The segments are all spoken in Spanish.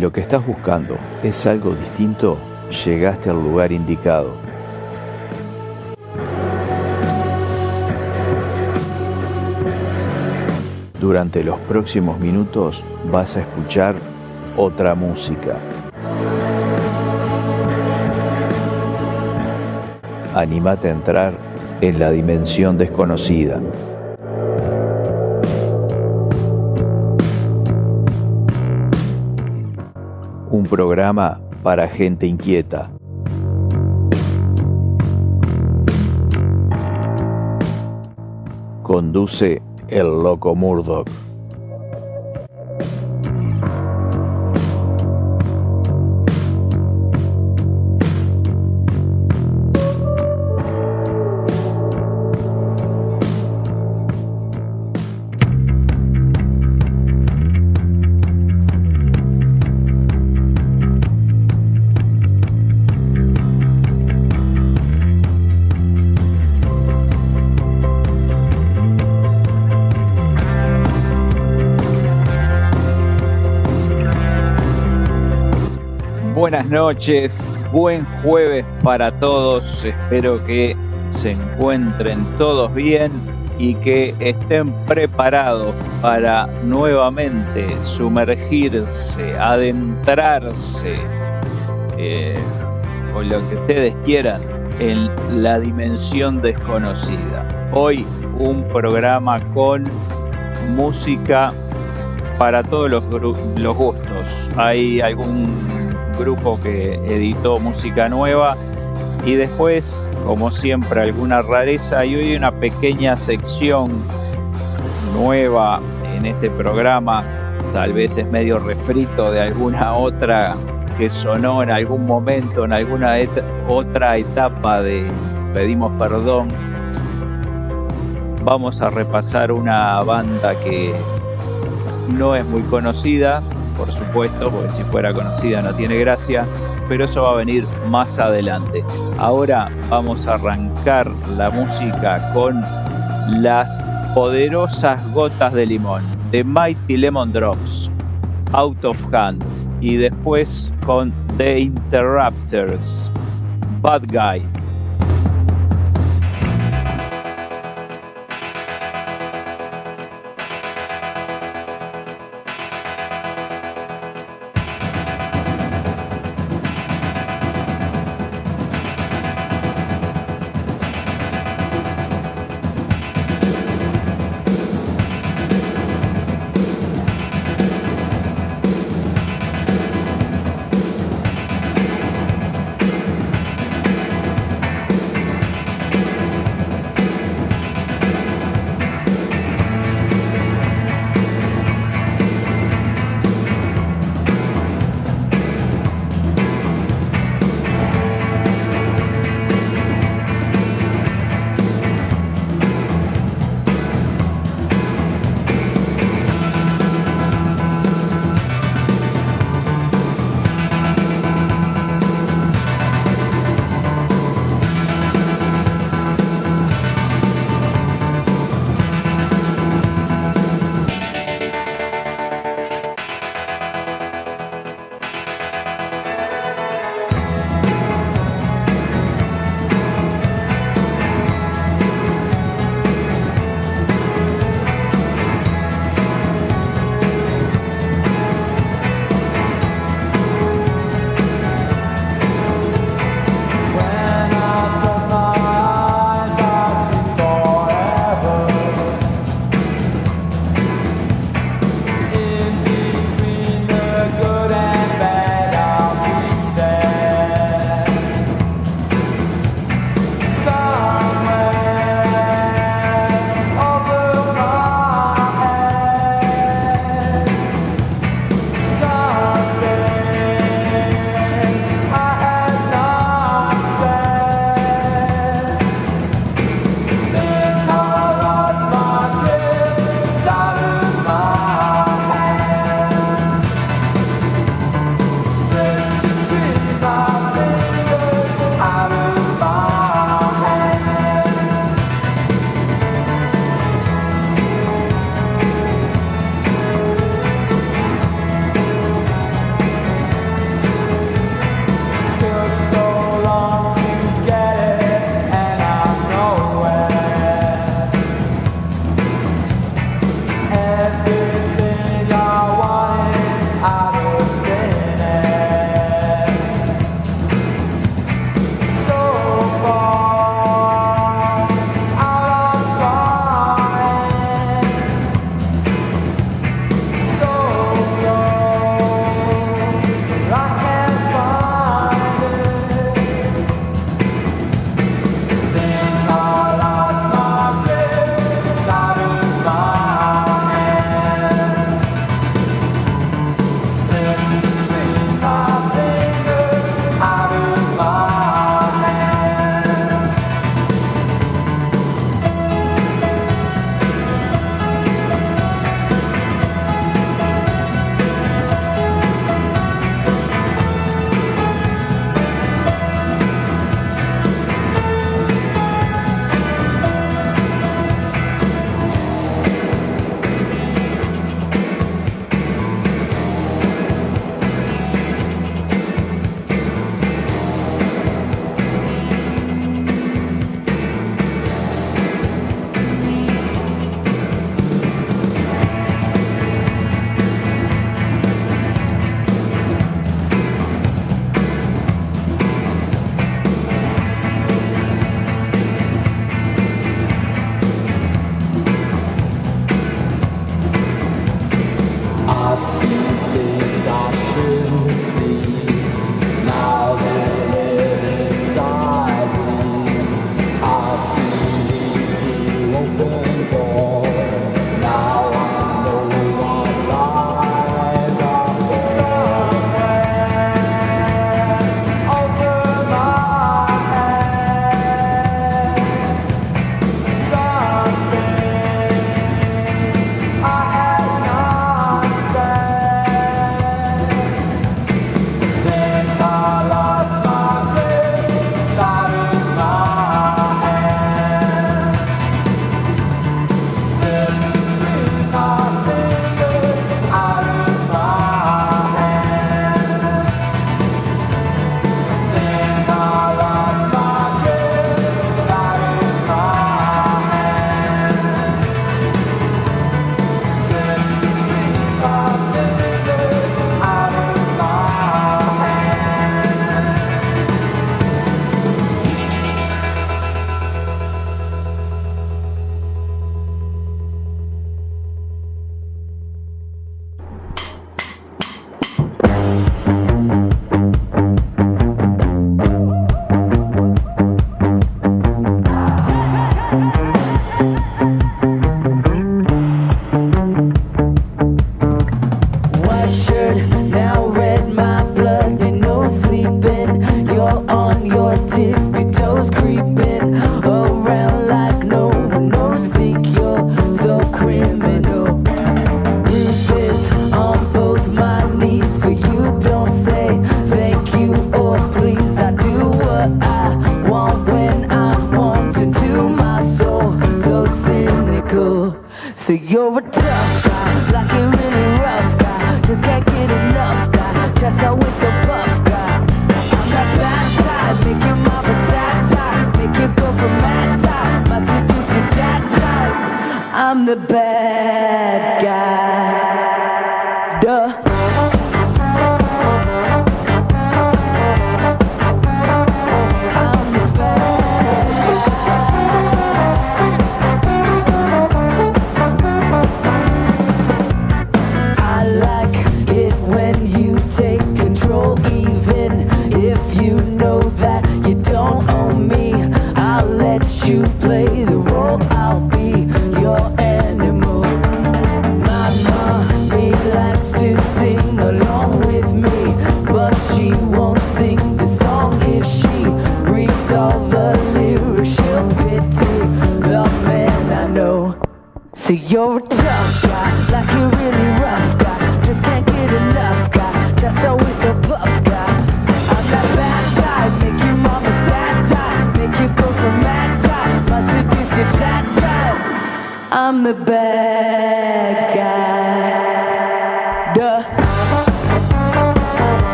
lo que estás buscando es algo distinto, llegaste al lugar indicado. Durante los próximos minutos vas a escuchar otra música. Animate a entrar en la dimensión desconocida. Un programa para gente inquieta. Conduce el loco Murdoch. Noches, buen jueves para todos, espero que se encuentren todos bien y que estén preparados para nuevamente sumergirse, adentrarse, eh, o lo que ustedes quieran, en la dimensión desconocida. Hoy un programa con música para todos los, los gustos. Hay algún grupo que editó música nueva. Y después, como siempre, alguna rareza. Y hoy una pequeña sección nueva en este programa, tal vez es medio refrito de alguna otra que sonó en algún momento, en alguna otra etapa de Pedimos Perdón. Vamos a repasar una banda que no es muy conocida, por supuesto, porque si fuera conocida no tiene gracia, pero eso va a venir más adelante. Ahora vamos a arrancar la música con las poderosas gotas de limón de Mighty Lemon Drops, Out of Hand, y después con The Interrupters, Bad Guy.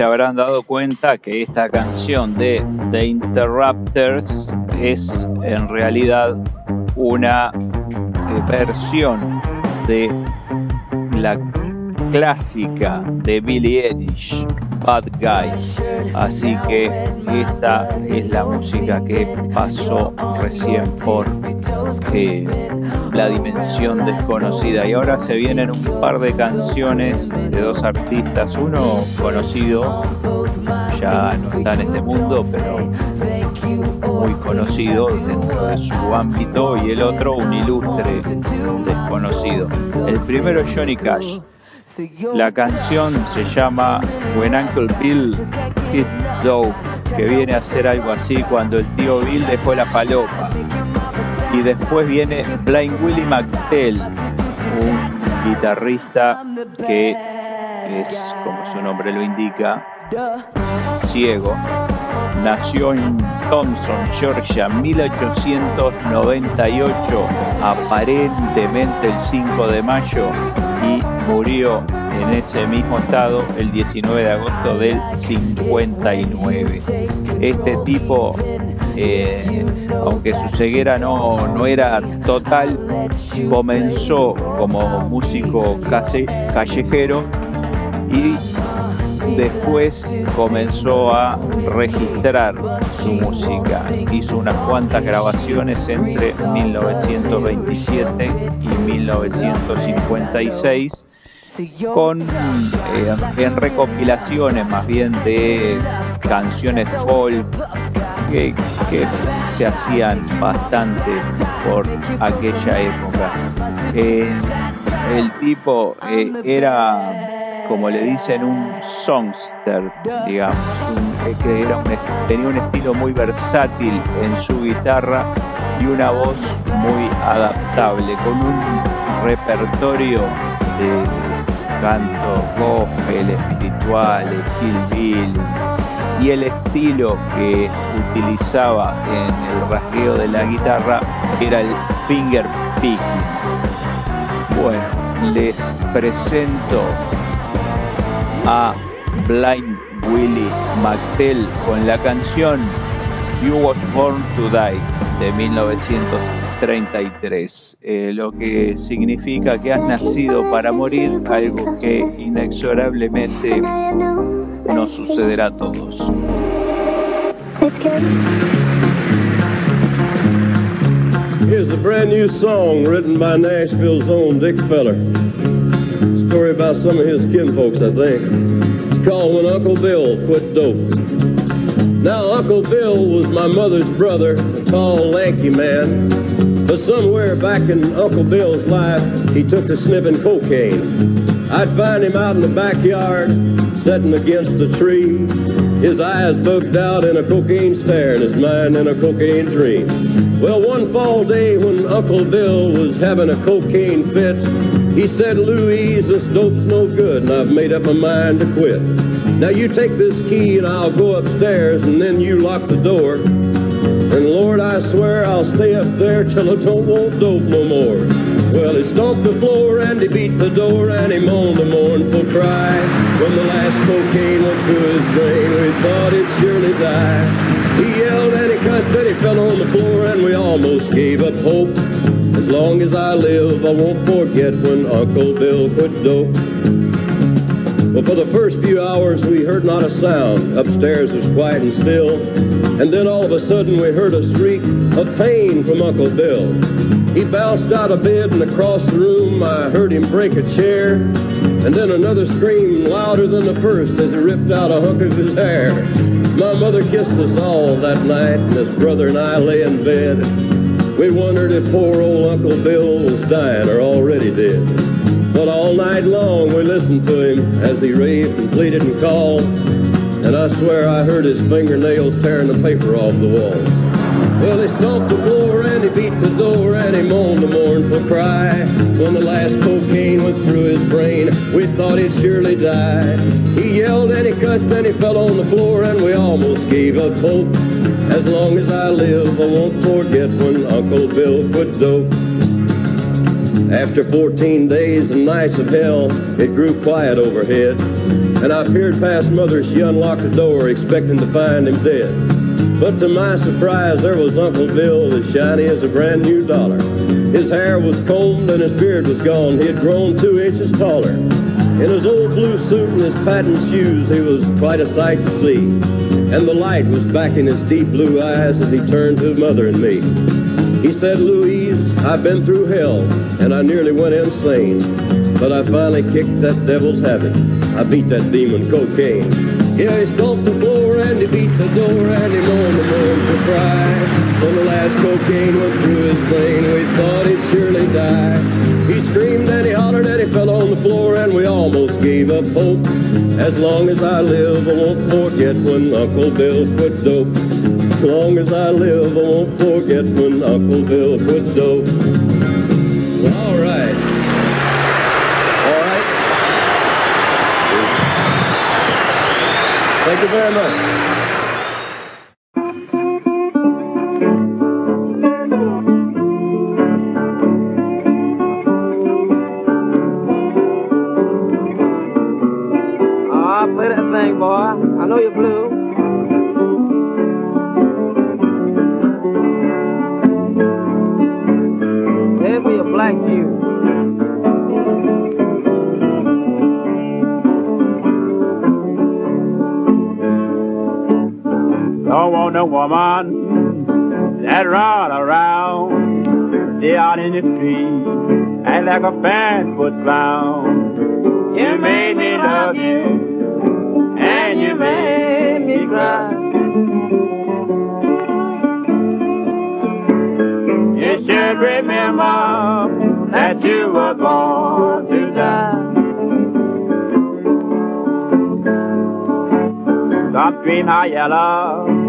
Se habrán dado cuenta que esta canción de The Interrupters es en realidad una eh, versión de la clásica de Billie Eilish, Bad Guy. Así que esta es la música que pasó recién por eh, la dimensión desconocida. Y ahora se vienen un par de canciones de dos artistas, uno conocido, ya no está en este mundo, pero muy conocido dentro de su ámbito, y el otro un ilustre desconocido. El primero Johnny Cash. La canción se llama When Uncle Bill Hit Dope, que viene a ser algo así cuando el tío Bill dejó la falopa. Y después viene Blind Willie McTell, un guitarrista que es, como su nombre lo indica, ciego. Nació en Thompson, Georgia, 1898, aparentemente el 5 de mayo, y murió en ese mismo estado el 19 de agosto del 59. Este tipo, eh, aunque su ceguera no, no era total, comenzó como músico callejero y después comenzó a registrar su música. Hizo unas cuantas grabaciones entre 1927 y 1956 con eh, en recopilaciones más bien de canciones folk que, se hacían bastante por aquella época. El tipo eh, era, como le dicen, un songster, digamos, eh, que tenía un estilo muy versátil en su guitarra y una voz muy adaptable, con un repertorio de canto gospel, espirituales, hillbilly, y el estilo que utilizaba en el rasgueo de la guitarra era el finger picking. Bueno, les presento a Blind Willie McTell con la canción You Was Born to Die de 1933, eh, lo que significa que has nacido para morir, algo que inexorablemente And I have no nos sucederá a todos. Here's a brand new song written by Nashville's own Dick Feller. Story about some of his kinfolks, I think. It's called When Uncle Bill Quit Dope. Now, Uncle Bill was my mother's brother, a tall, lanky man. But somewhere back in Uncle Bill's life, he took to sniffing cocaine. I'd find him out in the backyard, sitting against a tree. His eyes bugged out in a cocaine stare and his mind in a cocaine dream. Well, one fall day when Uncle Bill was having a cocaine fit, he said, Louise, this dope's no good, and I've made up my mind to quit. Now you take this key and I'll go upstairs, and then you lock the door. And Lord, I swear I'll stay up there till I don't want dope no more. Well, he stomped the floor and he beat the door and he moaned a mournful cry. When the last cocaine went through his brain, we thought he'd surely die. He yelled and he cussed and he fell on the floor and we almost gave up hope. As long as I live, I won't forget when Uncle Bill quit dope. Well, for the first few hours, we heard not a sound. Upstairs was quiet and still. And then all of a sudden, we heard a shriek of pain from Uncle Bill. He bounced out of bed and across the room I heard him break a chair. And then another scream louder than the first as he ripped out a his hair. My mother kissed us all that night and his brother and I lay in bed. We wondered if poor old Uncle Bill was dying or already dead. But all night long we listened to him as he raved and pleaded and called. And I swear I heard his fingernails tearing the paper off the wall. Well, he stomped the floor and he beat the door and he moaned a mournful cry. When the last cocaine went through his brain, we thought he'd surely die. He yelled and he cussed and he fell on the floor and we almost gave up hope. As long as I live, I won't forget when Uncle Bill quit dope. After 14 days and nights of hell, it grew quiet overhead. And I peered past Mother, she unlocked the door, expecting to find him dead. But to my surprise, there was Uncle Bill as shiny as a brand new dollar. His hair was combed and his beard was gone. He had grown two inches taller. In his old blue suit and his patent shoes, he was quite a sight to see. And the light was back in his deep blue eyes as he turned to Mother and me. He said, Louise, I've been through hell, and I nearly went insane. But I finally kicked that devil's habit. I beat that demon cocaine. Yeah, he stomped the floor and he beat the door and he moaned the mournful cry. When the last cocaine went through his brain, we thought he'd surely die. He screamed and he hollered and he fell on the floor and we almost gave up hope. As long as I live, I won't forget when Uncle Bill quit dope. As long as I live, I won't forget when Uncle Bill quit dope. Thank you very much. Ah, play that thing, boy. I know you're blue. Want woman that run around, out in the street, and like a fan clown. You made me love you, and you made me cry. You should remember that you were born to die. Some green are yellow,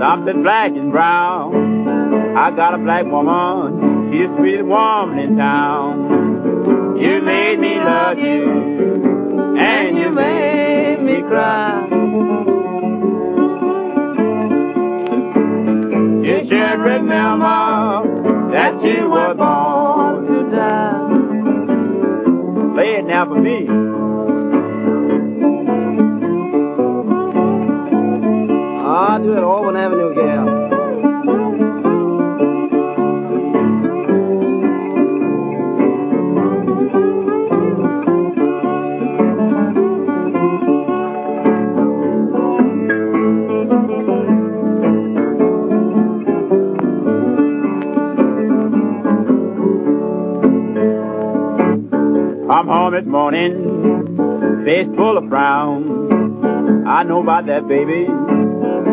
something black and brown. I got a black woman, she's the sweetest woman in town. You made me love you, and you made me cry. You should remember that you were born to die. Play it now for me. Ah, du er over Avenue Gale. I'm home at morning, face full of frown. I know about that baby.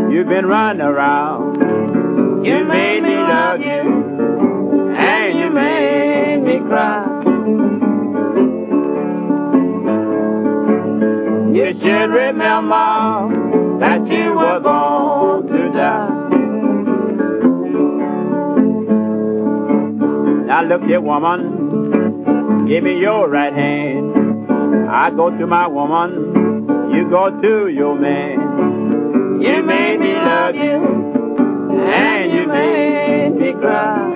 You've been running around. You made me love you, and you made me cry. You should remember that you were born to die. Now look here, woman, give me your right hand. I go to my woman, you go to your man. You made me love you, and you made me cry.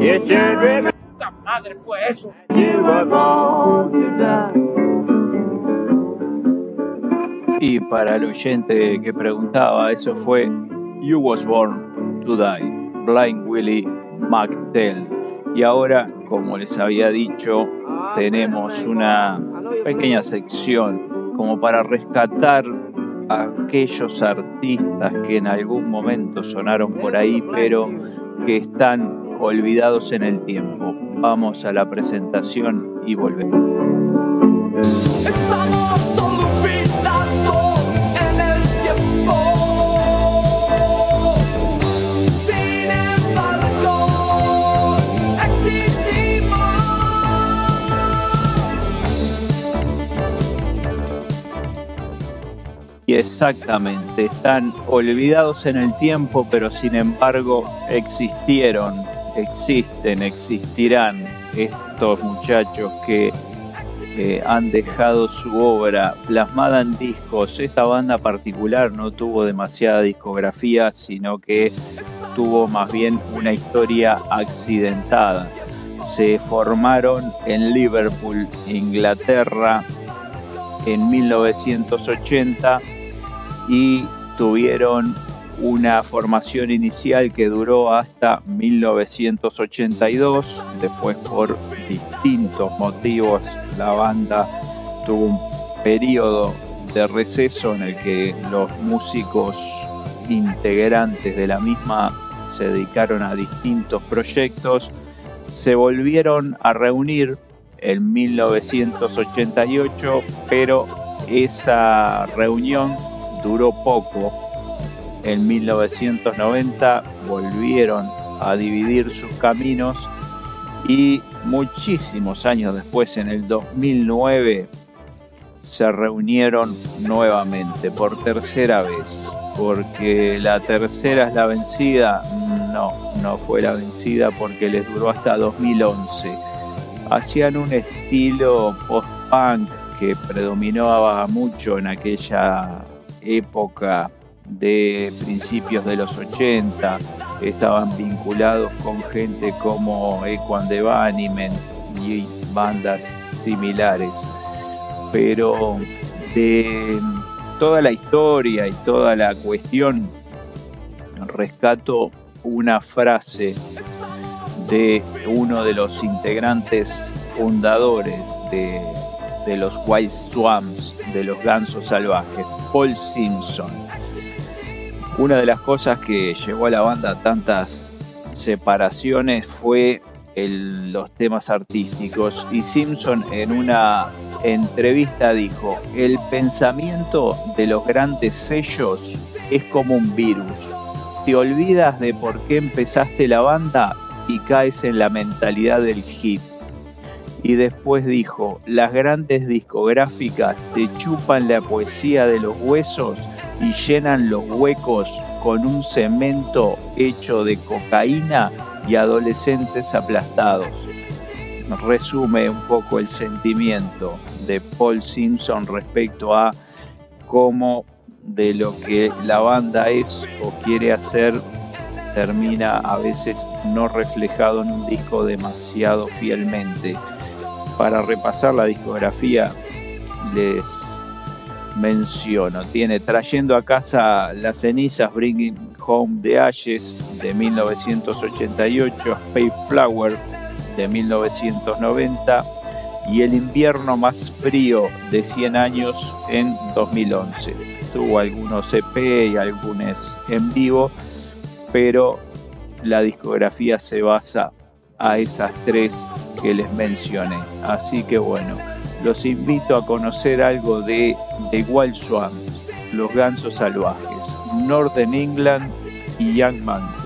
You should remember madre fue eso? you were born to die. Y para el oyente que preguntaba, eso fue You Was Born to Die, Blind Willie McTell. Y ahora, como les había dicho, tenemos una pequeña sección como para rescatar a aquellos artistas que en algún momento sonaron por ahí, pero que están olvidados en el tiempo. Vamos a la presentación y volvemos. Exactamente, están olvidados en el tiempo, pero sin embargo existieron, existen, existirán estos muchachos que eh, han dejado su obra plasmada en discos. Esta banda particular no tuvo demasiada discografía, sino que tuvo más bien una historia accidentada. Se formaron en Liverpool, Inglaterra, en 1980 y tuvieron una formación inicial que duró hasta 1982. Después, por distintos motivos, la banda tuvo un periodo de receso en el que los músicos integrantes de la misma se dedicaron a distintos proyectos. Se volvieron a reunir en 1988, pero esa reunión duró poco. En 1990 volvieron a dividir sus caminos y muchísimos años después, en el 2009, se reunieron nuevamente por tercera vez. Porque la tercera es la vencida. No, no fue la vencida porque les duró hasta 2011 hacían un estilo post-punk que predominaba mucho en aquella época de principios de los 80. Estaban vinculados con gente como Equan de y bandas similares. Pero de toda la historia y toda la cuestión, rescato una frase de uno de los integrantes fundadores de, de los White Swamps, de los gansos salvajes, Paul Simpson. Una de las cosas que llevó a la banda a tantas separaciones fue los temas artísticos y Simpson en una entrevista dijo, el pensamiento de los grandes sellos es como un virus. Te olvidas de por qué empezaste la banda y caes en la mentalidad del hit. Y después dijo, las grandes discográficas te chupan la poesía de los huesos y llenan los huecos con un cemento hecho de cocaína y adolescentes aplastados. Resume un poco el sentimiento de Paul Simpson respecto a cómo de lo que la banda es o quiere hacer termina a veces no reflejado en un disco demasiado fielmente. Para repasar la discografía les menciono, tiene Trayendo a casa las cenizas, Bringing Home the Ashes de 1988, Space Flower de 1990 y El invierno más frío de 100 años en 2011. Tuvo algunos EP y algunos en vivo, pero la discografía se basa a esas tres que les mencioné. Así que bueno, los invito a conocer algo de The Wild Swans, los gansos salvajes, Northern England y Young Man.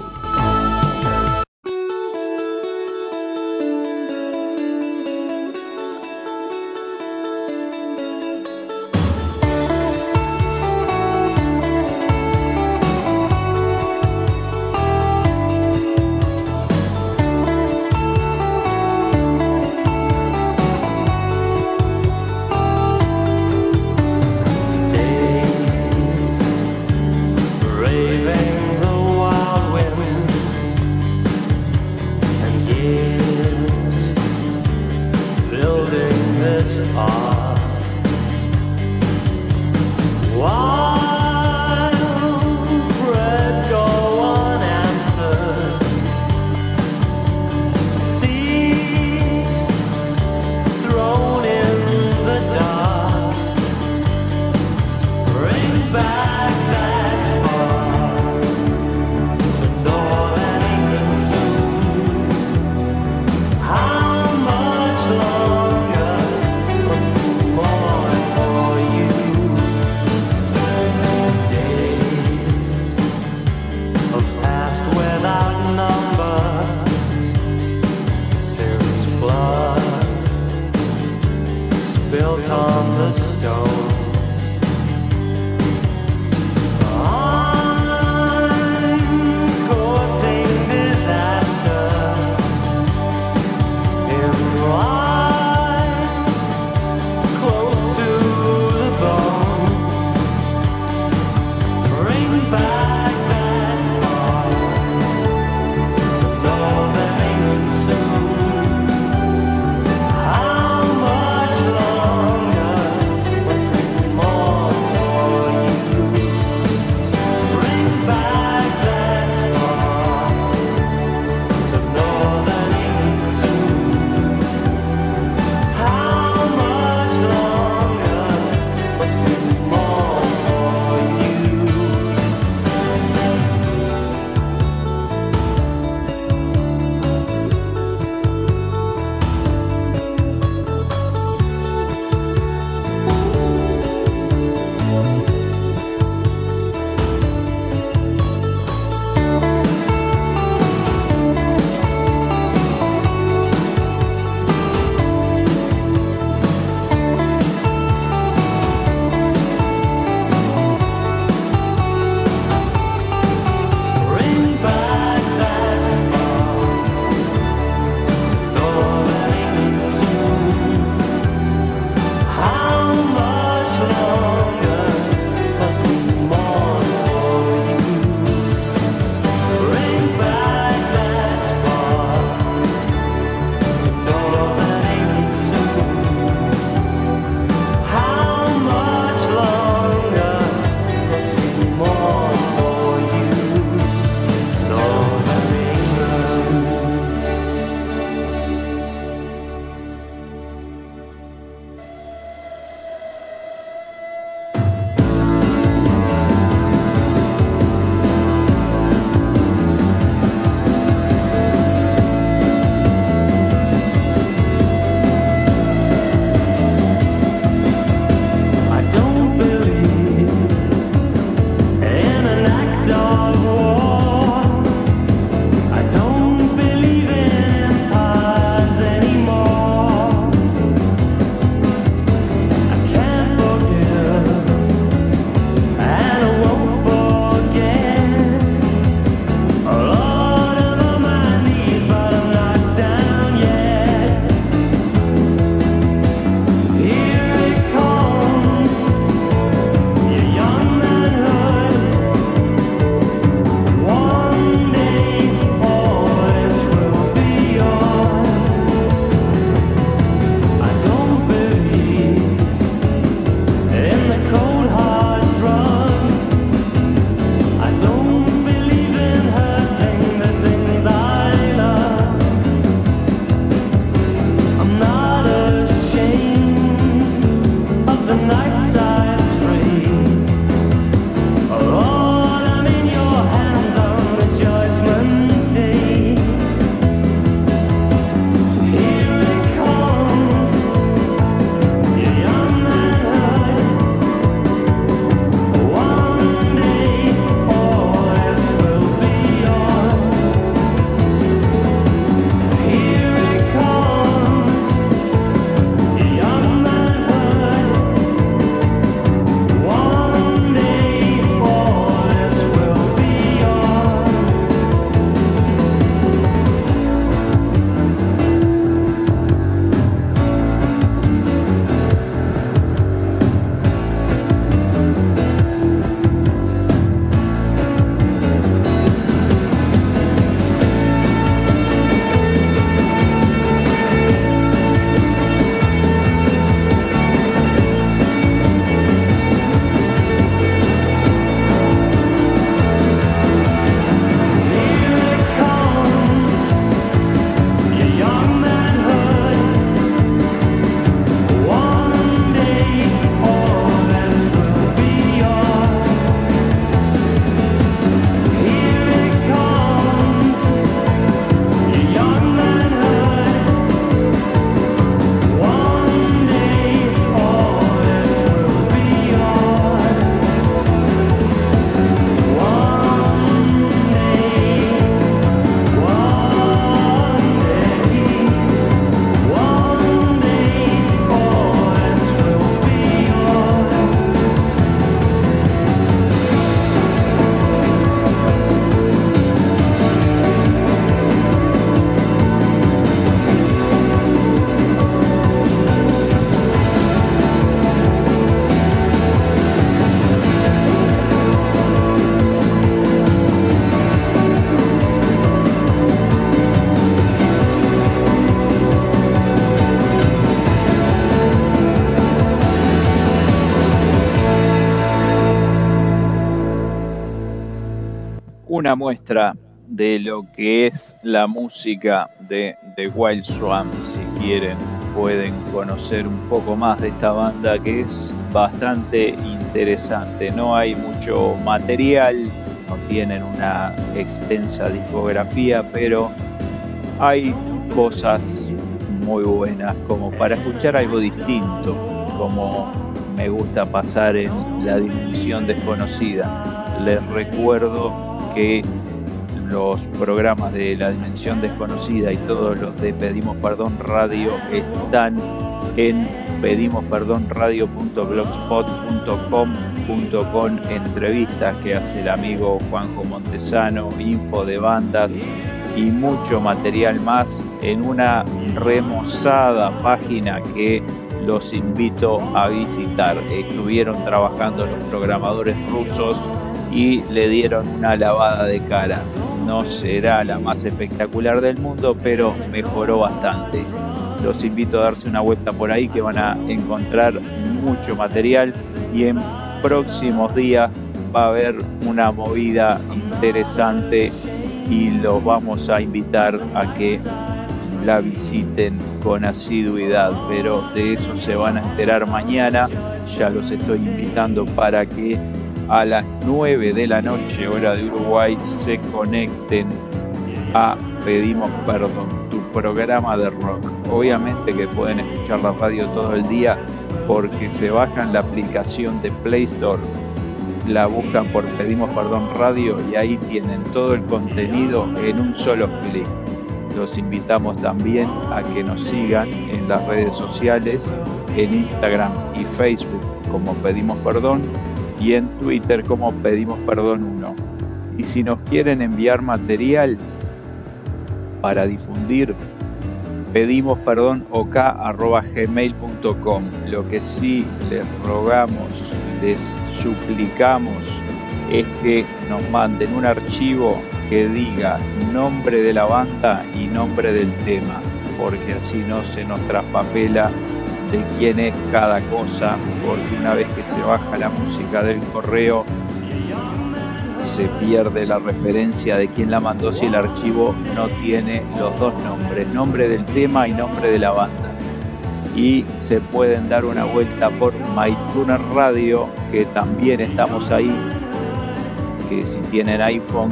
Muestra de lo que es la música de The Wild Swamp. Si quieren, pueden conocer un poco más de esta banda que es bastante interesante. No hay mucho material, no tienen una extensa discografía, pero hay cosas muy buenas como para escuchar algo distinto, como me gusta pasar en la dimensión desconocida. Les recuerdo que los programas de La Dimensión Desconocida y todos los de Pedimos Perdón Radio están en pedimosperdonradio.blogspot.com junto con entrevistas que hace el amigo Juanjo Montesano, info de bandas y mucho material más en una remozada página que los invito a visitar. Estuvieron trabajando los programadores rusos y le dieron una lavada de cara. No será la más espectacular del mundo, pero mejoró bastante. Los invito a darse una vuelta por ahí que van a encontrar mucho material y en próximos días va a haber una movida interesante y los vamos a invitar a que la visiten con asiduidad, pero de eso se van a enterar mañana. Ya los estoy invitando para que a las 9 de la noche, hora de Uruguay, se conecten a Pedimos Perdón, tu programa de rock. Obviamente que pueden escuchar la radio todo el día porque se bajan la aplicación de Play Store, la buscan por Pedimos Perdón Radio y ahí tienen todo el contenido en un solo clic. Los invitamos también a que nos sigan en las redes sociales, en Instagram y Facebook como Pedimos Perdón y en Twitter como Pedimos Perdón 1. Y si nos quieren enviar material para difundir, pedimos perdón gmail.com. Lo que sí les rogamos, les suplicamos es que nos manden un archivo que diga nombre de la banda y nombre del tema, porque así no se nos traspapela de quién es cada cosa, porque una vez que se baja la música del correo, se pierde la referencia de quién la mandó si el archivo no tiene los dos nombres, nombre del tema y nombre de la banda. Y se pueden dar una vuelta por MyTuner Radio, que también estamos ahí, que si tienen iPhone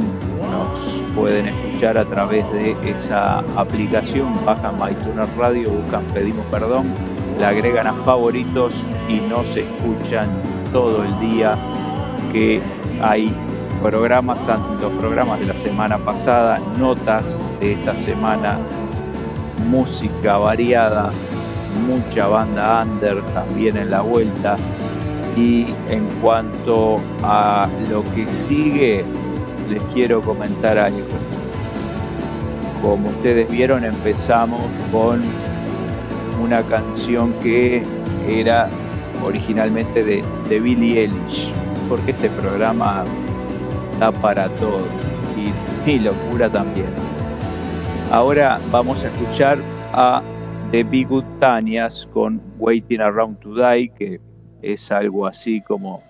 nos pueden escuchar a través de esa aplicación, bajan MyTuner Radio, buscan Pedimos Perdón la agregan a favoritos y no se escuchan todo el día que hay programas, los programas de la semana pasada, notas de esta semana, música variada, mucha banda under también en la vuelta. Y en cuanto a lo que sigue, les quiero comentar algo. Como ustedes vieron, empezamos con una canción que era originalmente de, de Billie Eilish, porque este programa da para todo y mi locura también. Ahora vamos a escuchar a The Big Tanias con Waiting Around to Die, que es algo así como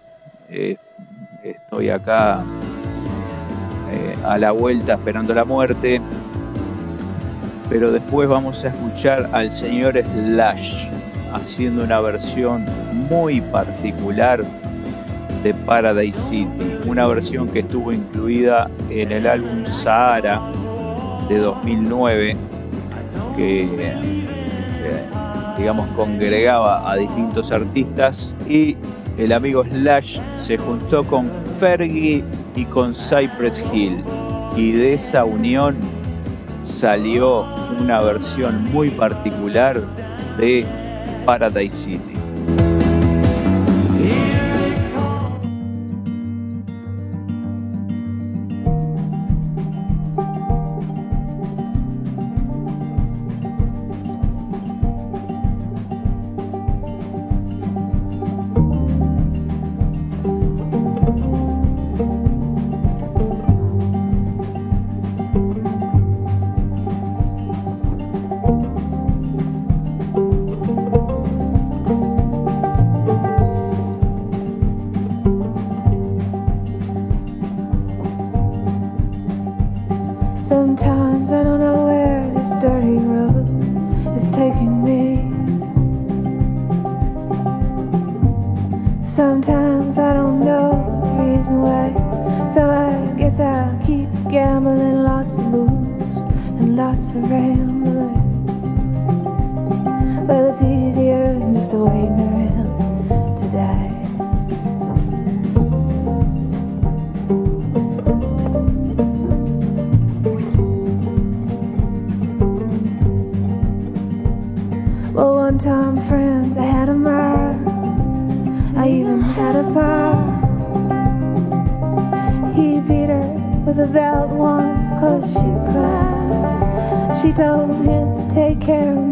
eh, estoy acá eh, a la vuelta esperando la muerte, pero después vamos a escuchar al señor Slash haciendo una versión muy particular de Paradise City, una versión que estuvo incluida en el álbum Sahara de 2009, que eh, digamos congregaba a distintos artistas y el amigo Slash se juntó con Fergie y con Cypress Hill y de esa unión salió una versión muy particular de Paradise City. She told him take care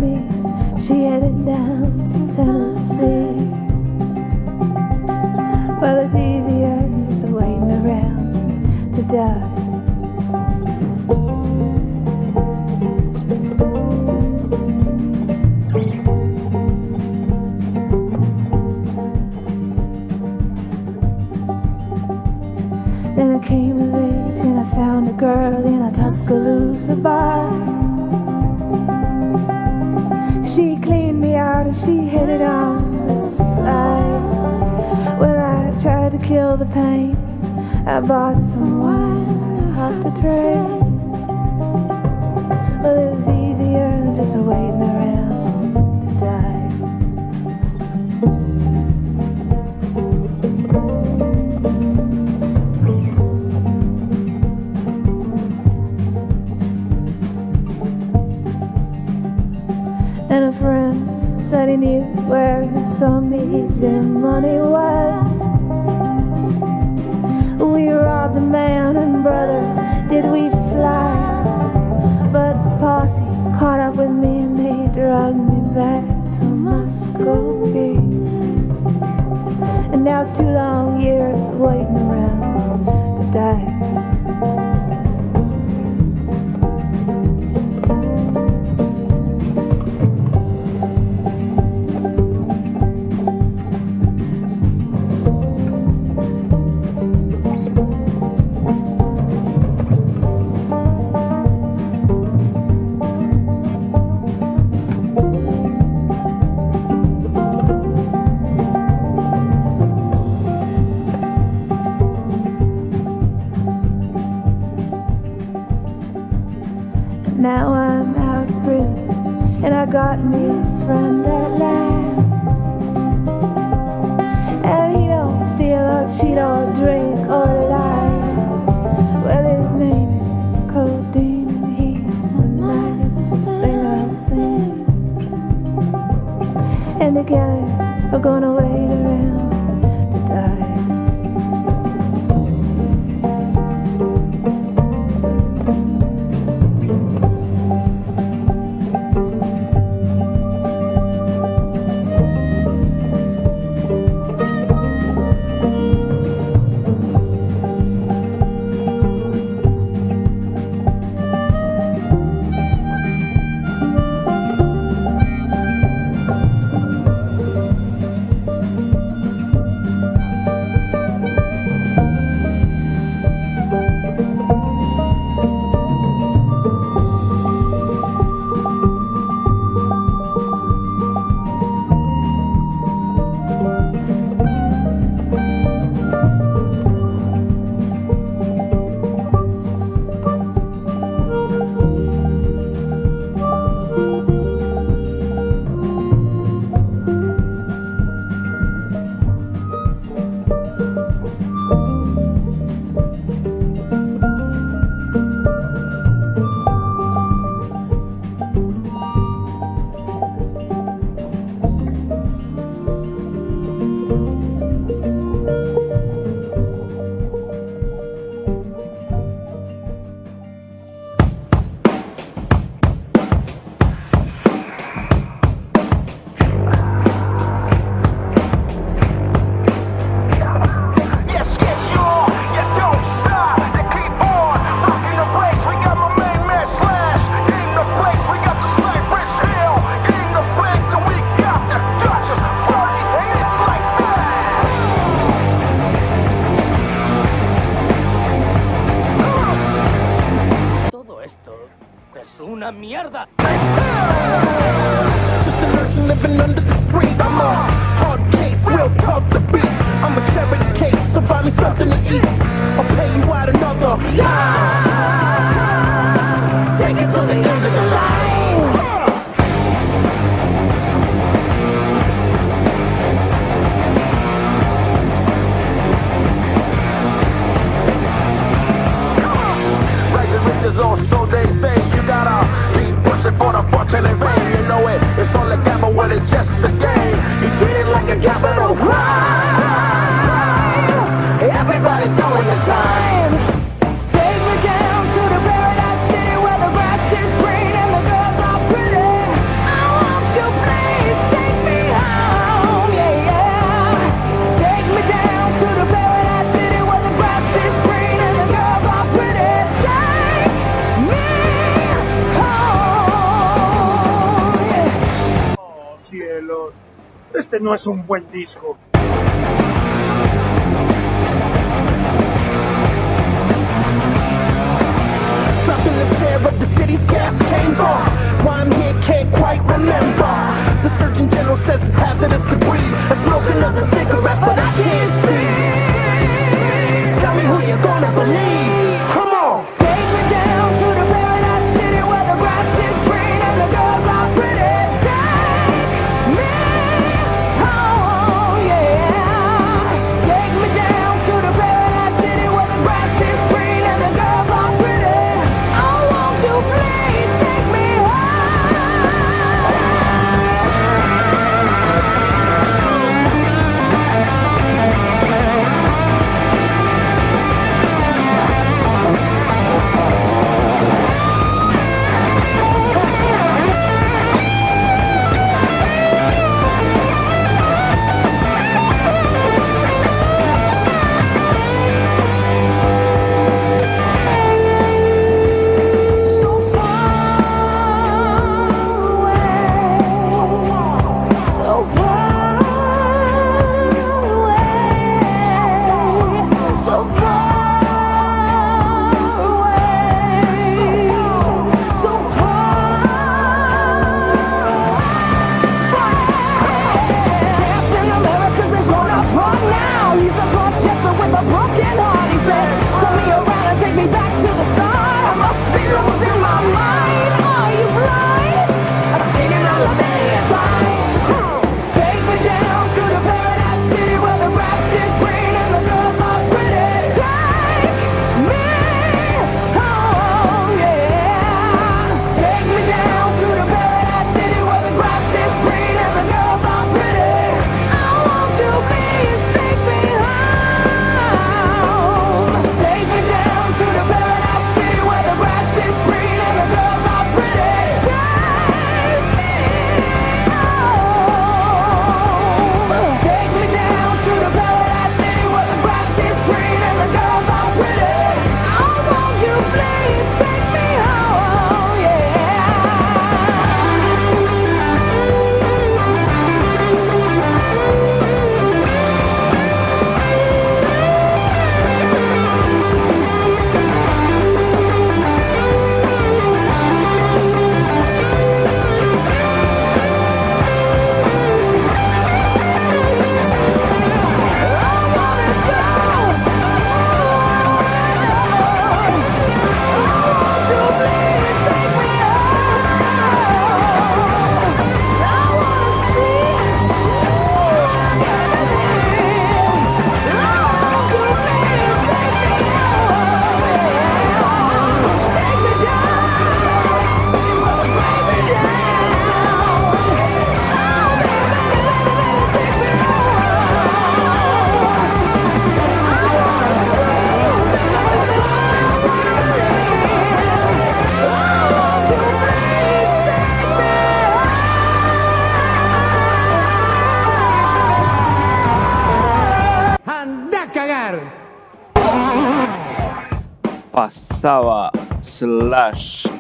no es un buen disco.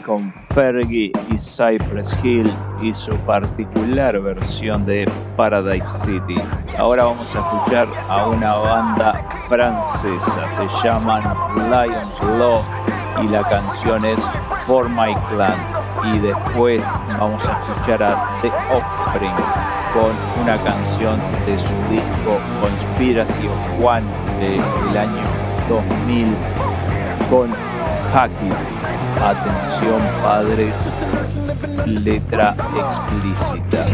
Con Fergie y Cypress Hill y su particular versión de Paradise City. Ahora vamos a escuchar a una banda francesa, se llaman Lions Law y la canción es For My Clan. Y después vamos a escuchar a The Offspring con una canción de su disco Conspiracy of One del año 2000 con Hackett. Atención padres, letra explícita.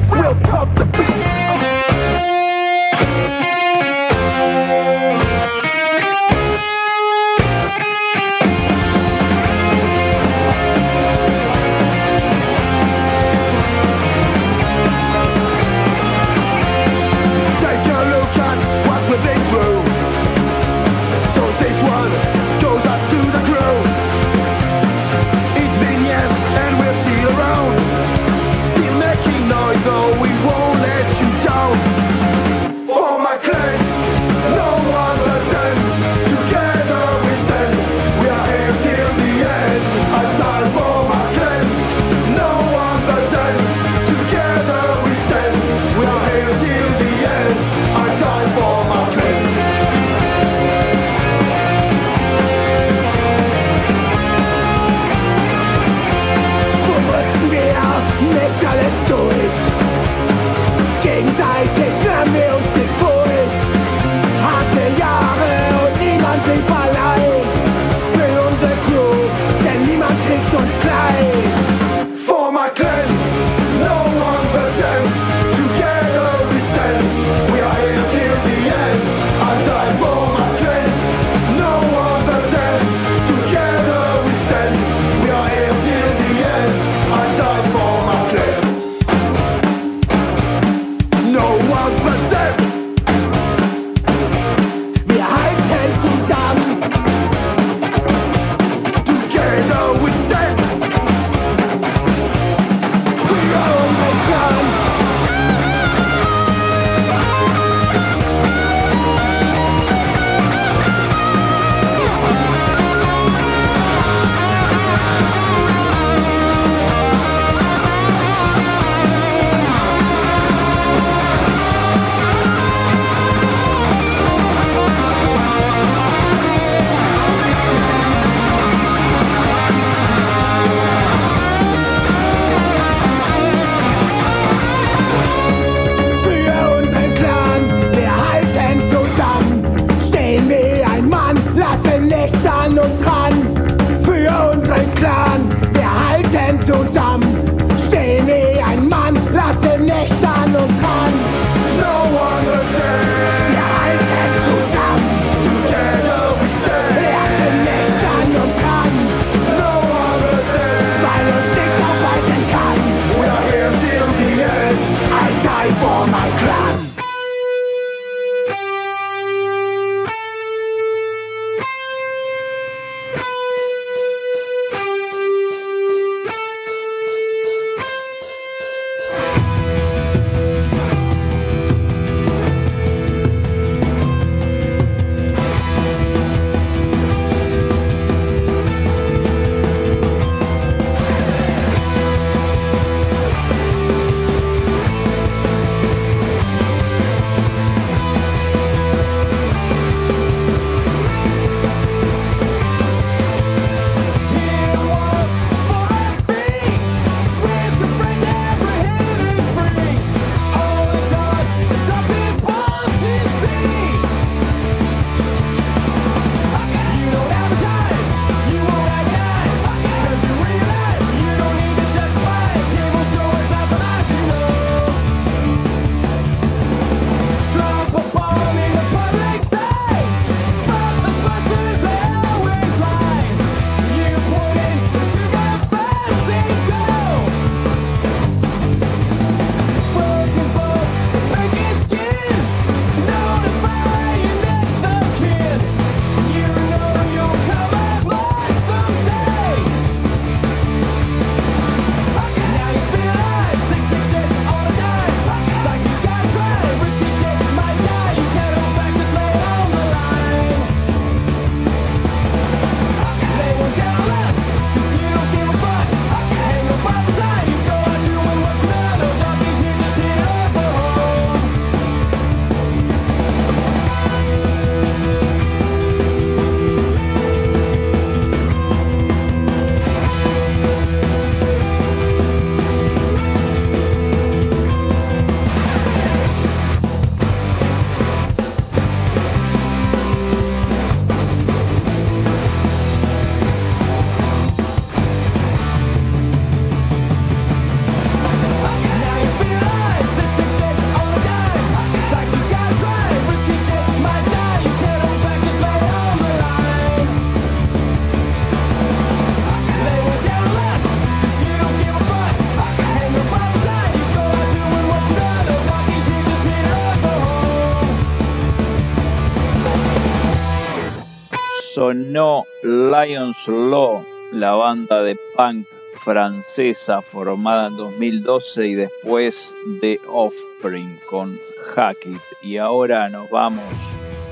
Sonó Lions Law, la banda de punk francesa formada en 2012 y después de Offspring con Hack It. Y ahora nos vamos,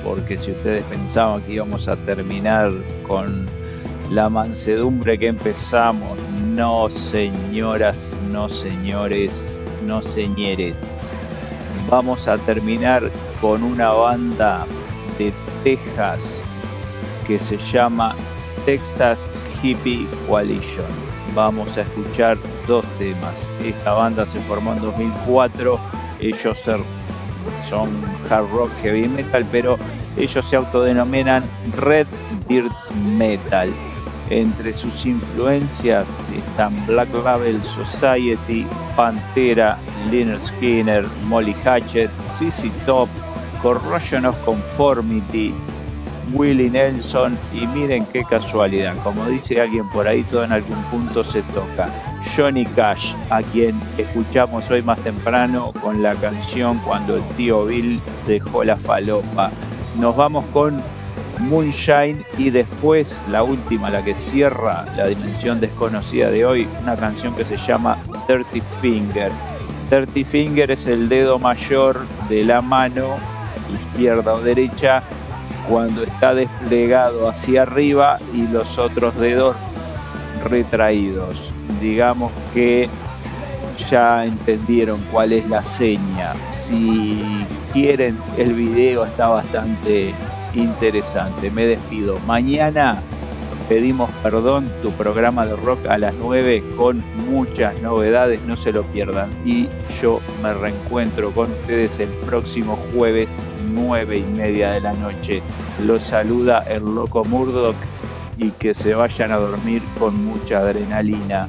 porque si ustedes pensaban que íbamos a terminar con la mansedumbre que empezamos, no señoras, no señores, no señores. Vamos a terminar con una banda de Texas que se llama Texas Hippie Coalition. Vamos a escuchar dos temas. Esta banda se formó en 2004. Ellos son hard rock, heavy metal, pero ellos se autodenominan Red Dirt Metal. Entre sus influencias están Black Label Society, Pantera, Lynyrd Skinner, Molly Hatchet, CC Top, Corrosion of Conformity, Willie Nelson y miren qué casualidad, como dice alguien por ahí, todo en algún punto se toca. Johnny Cash, a quien escuchamos hoy más temprano con la canción Cuando el tío Bill dejó la falopa. Nos vamos con Moonshine y después la última, la que cierra la dimensión desconocida de hoy, una canción que se llama Dirty Finger. Dirty Finger es el dedo mayor de la mano, izquierda o derecha, cuando está desplegado hacia arriba y los otros dedos retraídos. Digamos que ya entendieron cuál es la seña. Si quieren, el video está bastante interesante. Me despido. Mañana pedimos perdón, tu programa de rock a las 9 con muchas novedades, no se lo pierdan. Y yo me reencuentro con ustedes el próximo jueves 9 y media de la noche. Los saluda el loco Murdoch y que se vayan a dormir con mucha adrenalina.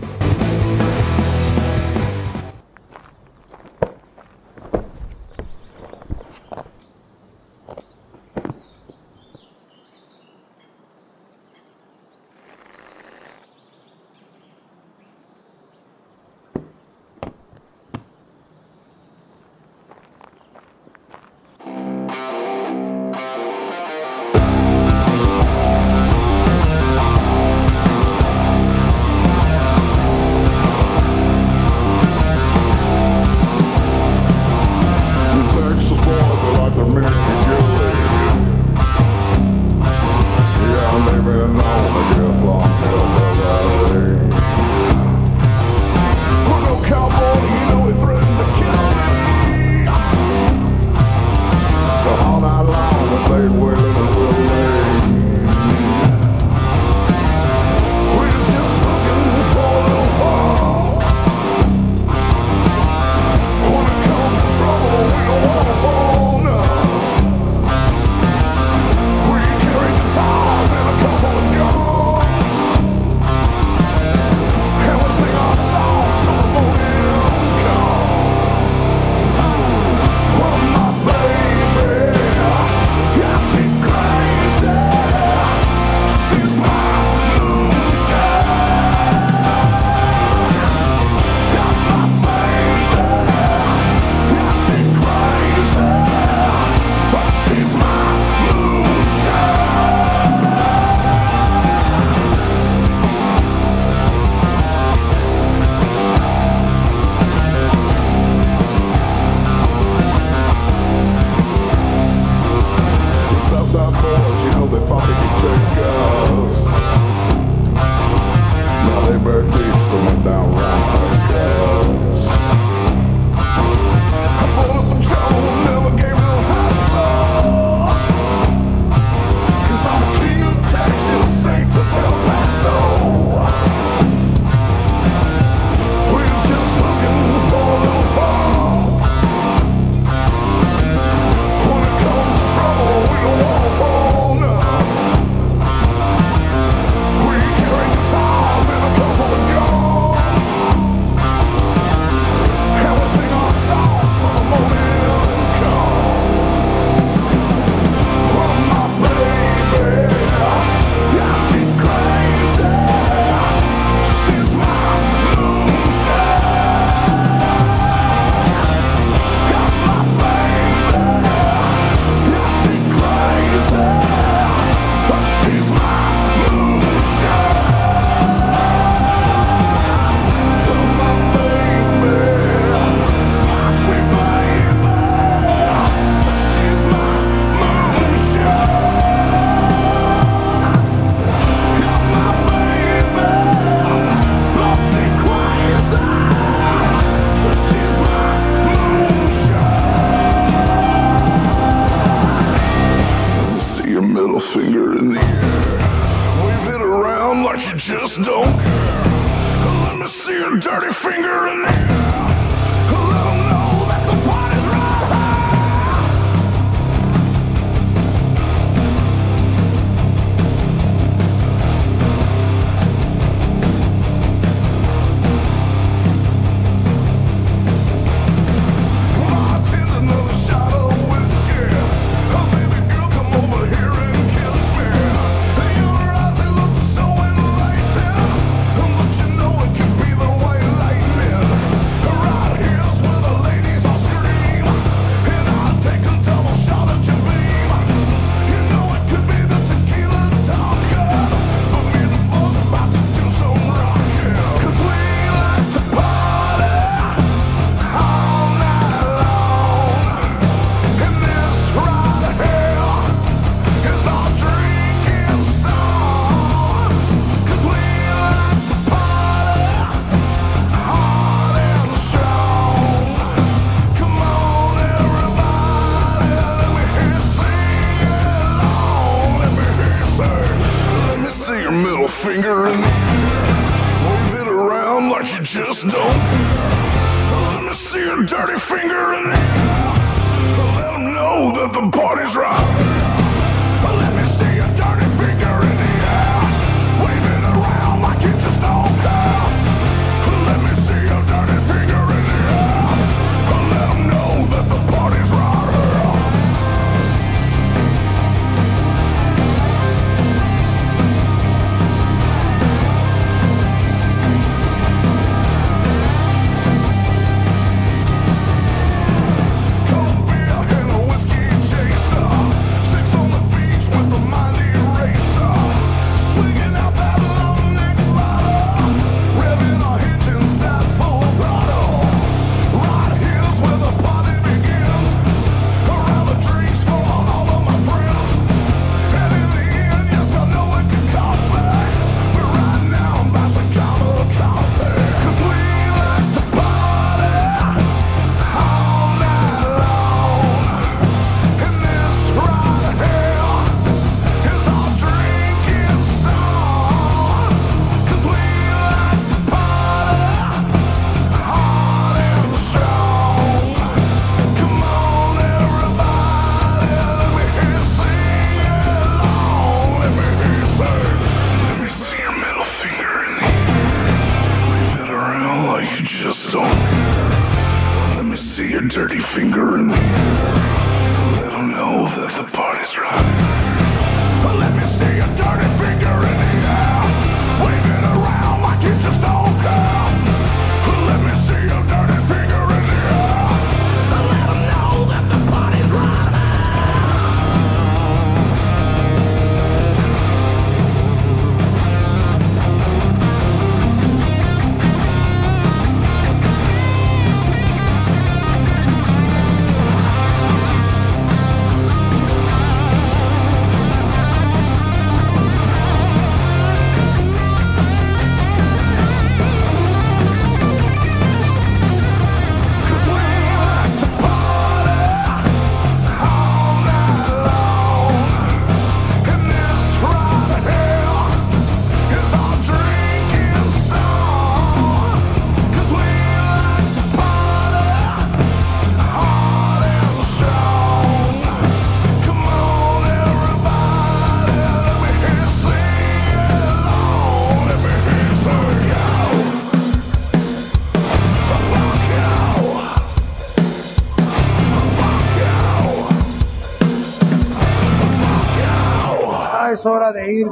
Es hora de irnos